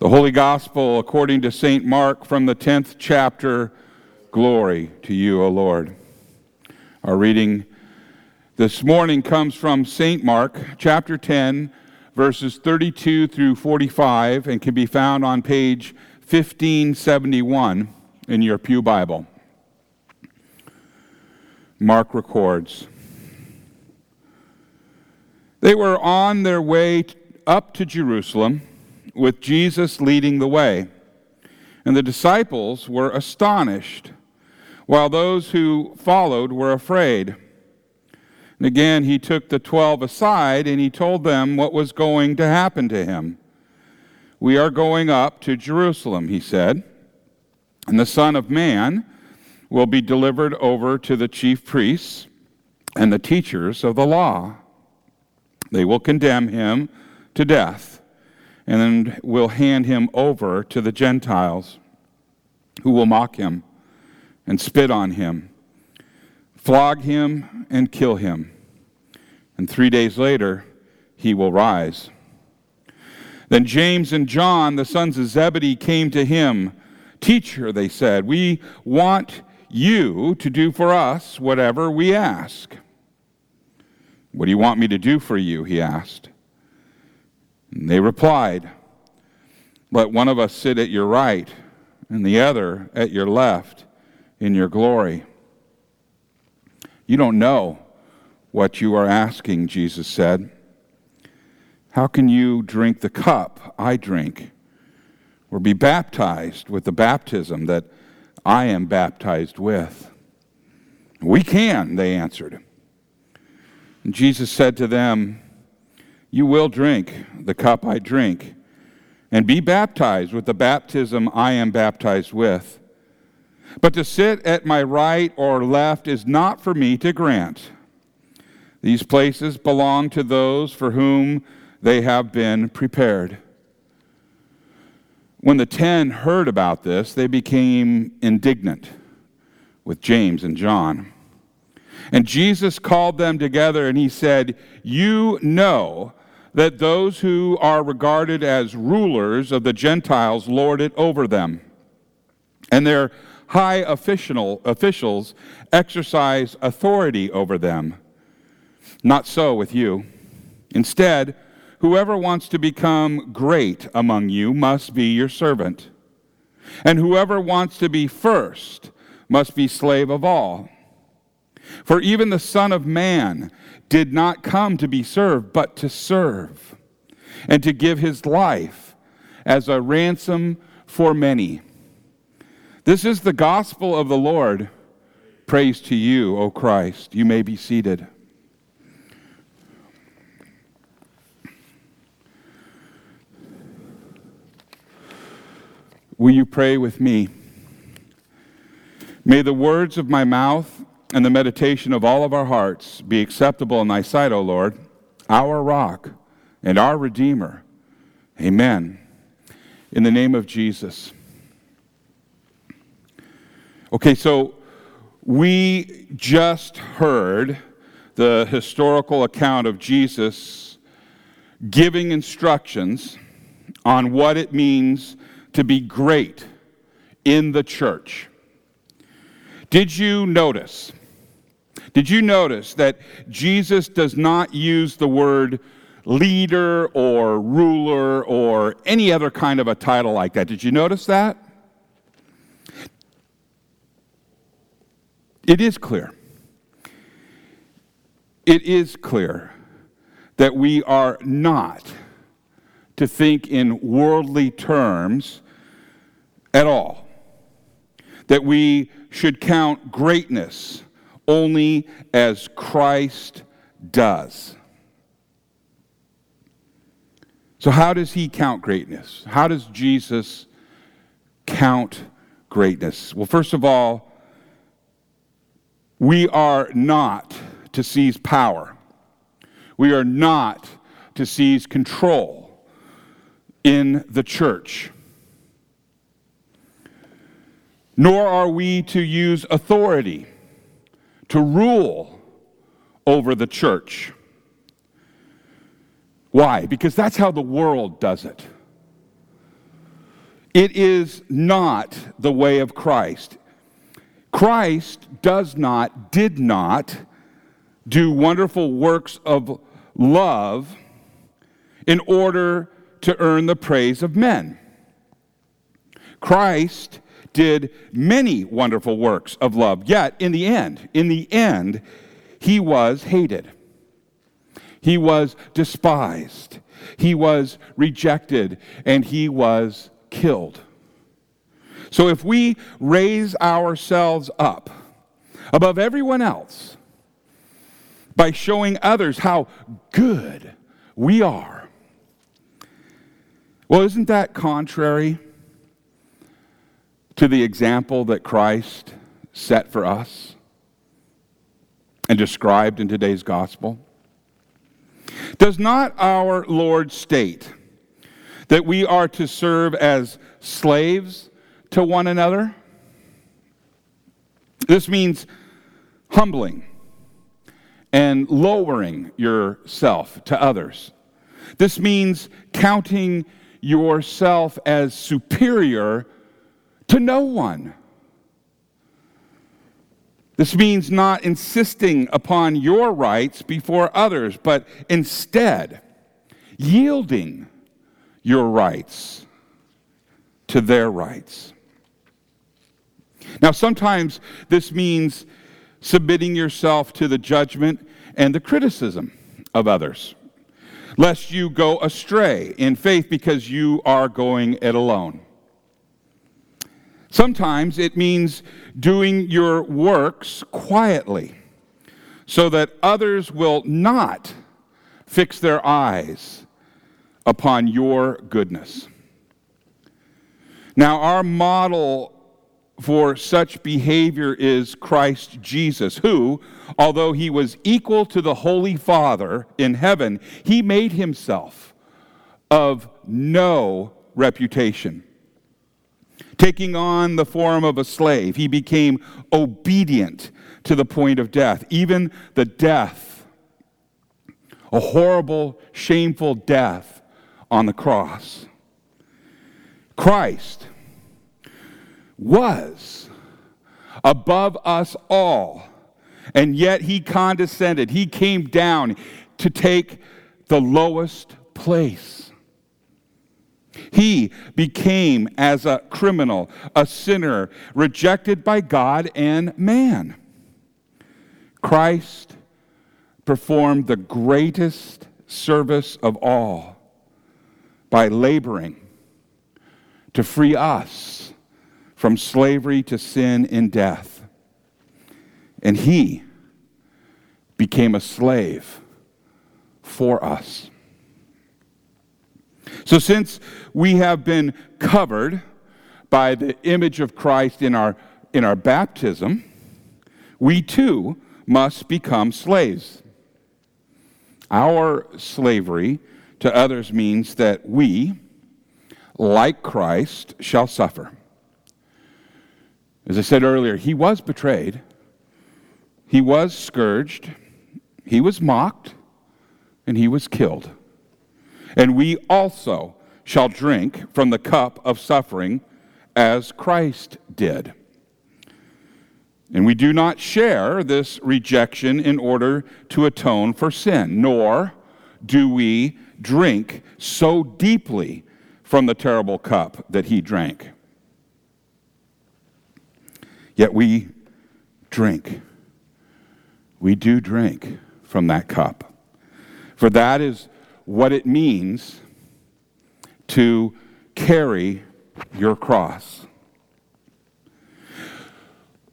The Holy Gospel according to St. Mark from the 10th chapter. Glory to you, O Lord. Our reading this morning comes from St. Mark chapter 10, verses 32 through 45, and can be found on page 1571 in your Pew Bible. Mark records They were on their way up to Jerusalem with Jesus leading the way. And the disciples were astonished, while those who followed were afraid. And again, he took the twelve aside and he told them what was going to happen to him. We are going up to Jerusalem, he said, and the Son of Man will be delivered over to the chief priests and the teachers of the law. They will condemn him to death and will hand him over to the Gentiles, who will mock him and spit on him, flog him and kill him. And three days later, he will rise. Then James and John, the sons of Zebedee, came to him. Teacher, they said, we want you to do for us whatever we ask. What do you want me to do for you? He asked. And they replied, Let one of us sit at your right and the other at your left in your glory. You don't know what you are asking, Jesus said. How can you drink the cup I drink, or be baptized with the baptism that I am baptized with? We can, they answered. And Jesus said to them, you will drink the cup I drink, and be baptized with the baptism I am baptized with. But to sit at my right or left is not for me to grant. These places belong to those for whom they have been prepared. When the ten heard about this, they became indignant with James and John. And Jesus called them together and he said, You know that those who are regarded as rulers of the Gentiles lord it over them, and their high official, officials exercise authority over them. Not so with you. Instead, whoever wants to become great among you must be your servant, and whoever wants to be first must be slave of all. For even the Son of Man did not come to be served, but to serve, and to give his life as a ransom for many. This is the gospel of the Lord. Praise to you, O Christ. You may be seated. Will you pray with me? May the words of my mouth and the meditation of all of our hearts be acceptable in thy sight, O Lord, our rock and our Redeemer. Amen. In the name of Jesus. Okay, so we just heard the historical account of Jesus giving instructions on what it means to be great in the church. Did you notice did you notice that Jesus does not use the word leader or ruler or any other kind of a title like that? Did you notice that? It is clear. It is clear that we are not to think in worldly terms at all. That we should count greatness only as Christ does. So, how does he count greatness? How does Jesus count greatness? Well, first of all, we are not to seize power, we are not to seize control in the church. Nor are we to use authority to rule over the church. Why? Because that's how the world does it. It is not the way of Christ. Christ does not, did not do wonderful works of love in order to earn the praise of men. Christ did many wonderful works of love, yet in the end, in the end, he was hated. He was despised. He was rejected and he was killed. So if we raise ourselves up above everyone else by showing others how good we are, well, isn't that contrary to the example that Christ set for us and described in today's gospel? Does not our Lord state that we are to serve as slaves to one another? This means humbling and lowering yourself to others. This means counting yourself as superior to no one. This means not insisting upon your rights before others, but instead yielding your rights to their rights. Now, sometimes this means submitting yourself to the judgment and the criticism of others, lest you go astray in faith because you are going it alone. Sometimes it means doing your works quietly so that others will not fix their eyes upon your goodness. Now, our model for such behavior is Christ Jesus, who, although he was equal to the Holy Father in heaven, he made himself of no reputation taking on the form of a slave. He became obedient to the point of death, even the death, a horrible, shameful death on the cross. Christ was above us all, and yet he condescended. He came down to take the lowest place. He became as a criminal, a sinner, rejected by God and man. Christ performed the greatest service of all by laboring to free us from slavery to sin and death. And he became a slave for us. So, since we have been covered by the image of Christ in our, in our baptism, we too must become slaves. Our slavery to others means that we, like Christ, shall suffer. As I said earlier, he was betrayed, he was scourged, he was mocked, and he was killed and we also shall drink from the cup of suffering as Christ did. And we do not share this rejection in order to atone for sin, nor do we drink so deeply from the terrible cup that he drank. Yet we drink. We do drink from that cup. For that is what it means to carry your cross.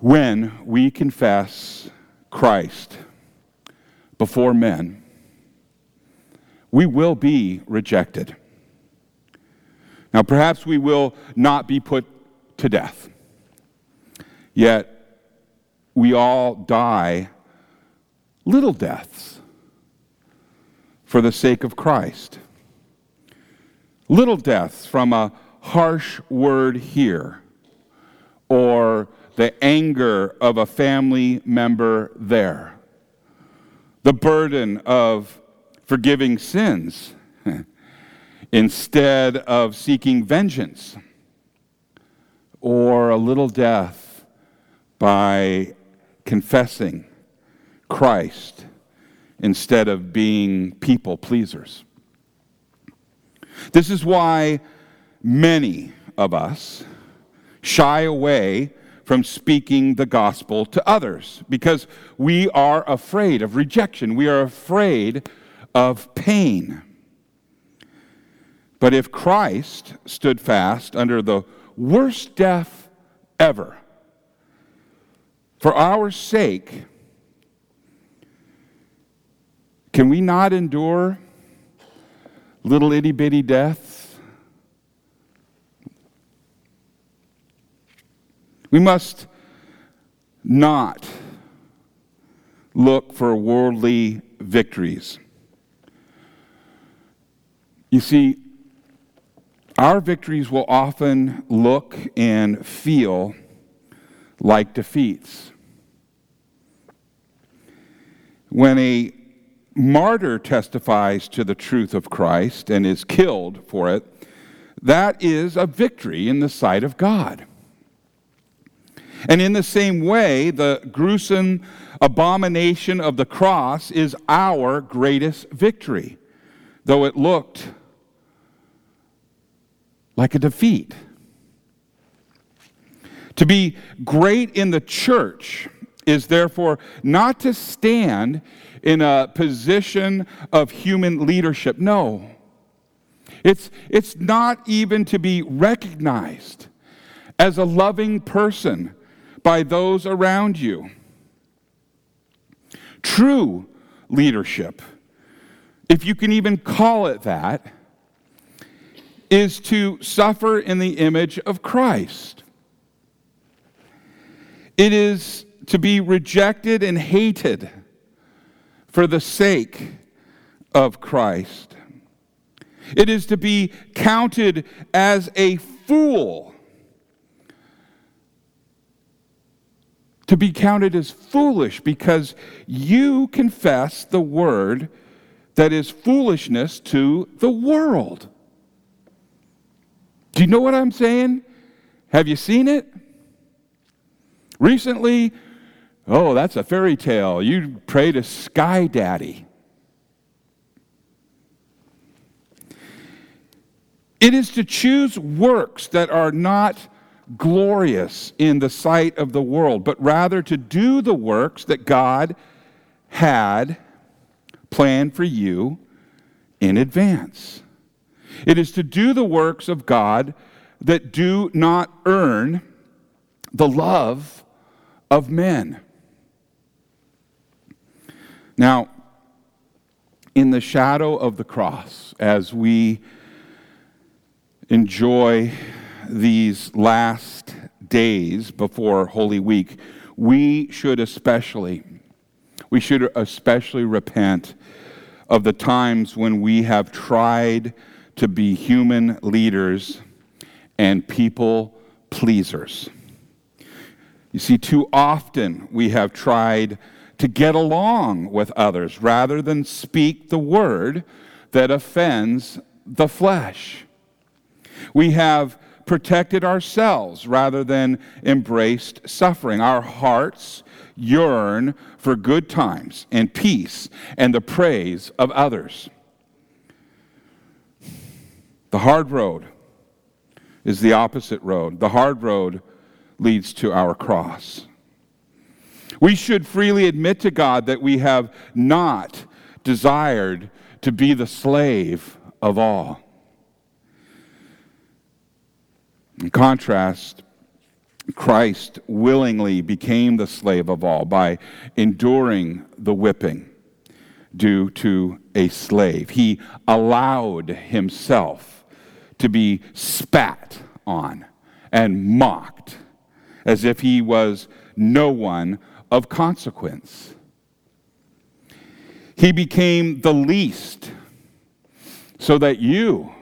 When we confess Christ before men, we will be rejected. Now, perhaps we will not be put to death, yet we all die little deaths for the sake of Christ. Little deaths from a harsh word here, or the anger of a family member there, the burden of forgiving sins instead of seeking vengeance, or a little death by confessing Christ instead of being people pleasers. This is why many of us shy away from speaking the gospel to others because we are afraid of rejection. We are afraid of pain. But if Christ stood fast under the worst death ever for our sake, can we not endure little itty bitty deaths? We must not look for worldly victories. You see, our victories will often look and feel like defeats. When a martyr testifies to the truth of Christ and is killed for it, that is a victory in the sight of God. And in the same way, the gruesome abomination of the cross is our greatest victory, though it looked like a defeat. To be great in the church is therefore not to stand in a position of human leadership. No. It's, it's not even to be recognized as a loving person by those around you. True leadership, if you can even call it that, is to suffer in the image of Christ. It is to be rejected and hated for the sake of Christ. It is to be counted as a fool. To be counted as foolish because you confess the word that is foolishness to the world. Do you know what I'm saying? Have you seen it? Recently, oh, that's a fairy tale. You pray to Sky Daddy. It is to choose works that are not glorious in the sight of the world, but rather to do the works that God had planned for you in advance. It is to do the works of God that do not earn the love of men. Now, in the shadow of the cross, as we enjoy these last days before Holy Week, we should especially we should especially repent of the times when we have tried to be human leaders and people pleasers. You see, too often we have tried to get along with others rather than speak the word that offends the flesh. We have protected ourselves rather than embraced suffering. Our hearts yearn for good times and peace and the praise of others. The hard road is the opposite road. The hard road leads to our cross. We should freely admit to God that we have not desired to be the slave of all. In contrast, Christ willingly became the slave of all by enduring the whipping due to a slave. He allowed himself to be spat on and mocked as if he was no one of consequence. He became the least so that you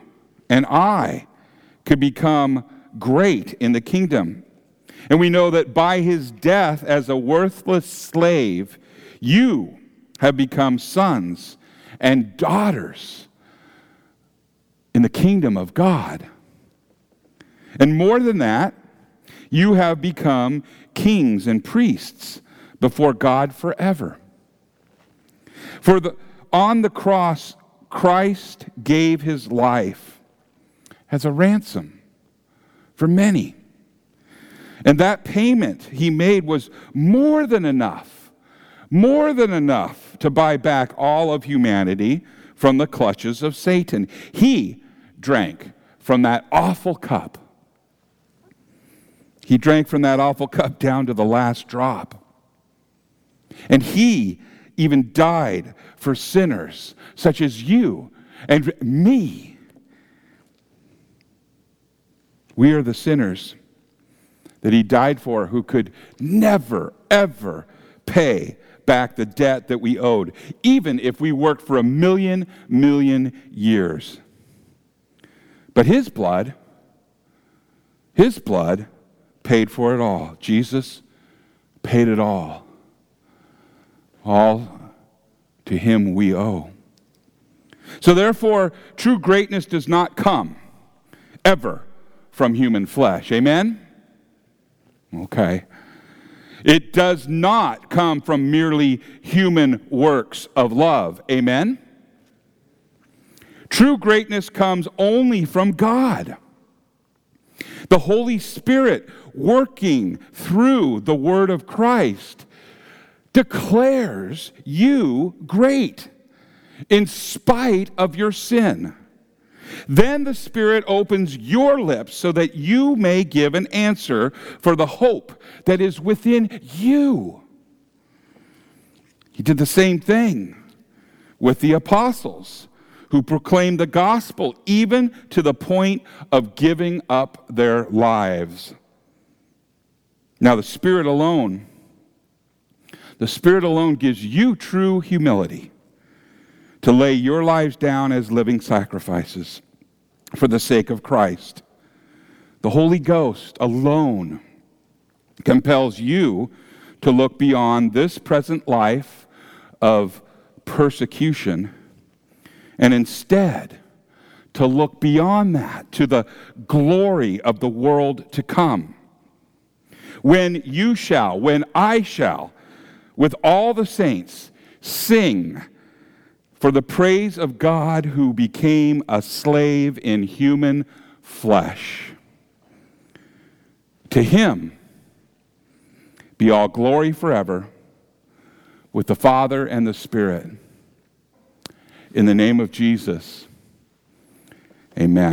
and I could become great in the kingdom. And we know that by his death as a worthless slave, you have become sons and daughters in the kingdom of God. And more than that, you have become kings and priests before God forever. For the, on the cross, Christ gave his life as a ransom for many. And that payment he made was more than enough, more than enough to buy back all of humanity from the clutches of Satan. He drank from that awful cup. He drank from that awful cup down to the last drop. And he even died for sinners such as you and me. We are the sinners that he died for who could never, ever pay back the debt that we owed, even if we worked for a million, million years. But his blood, his blood paid for it all. Jesus paid it all. All to him we owe. So, therefore, true greatness does not come ever from human flesh. Amen? Okay. It does not come from merely human works of love. Amen? True greatness comes only from God. The Holy Spirit working through the Word of Christ declares you great in spite of your sin. Then the Spirit opens your lips so that you may give an answer for the hope that is within you. He did the same thing with the apostles who proclaimed the gospel even to the point of giving up their lives. Now, the Spirit alone, the Spirit alone gives you true humility to lay your lives down as living sacrifices for the sake of Christ. The Holy Ghost alone compels you to look beyond this present life of persecution and instead to look beyond that to the glory of the world to come. When you shall, when I shall, with all the saints, sing for the praise of God who became a slave in human flesh. To him be all glory forever with the Father and the Spirit. In the name of Jesus, amen.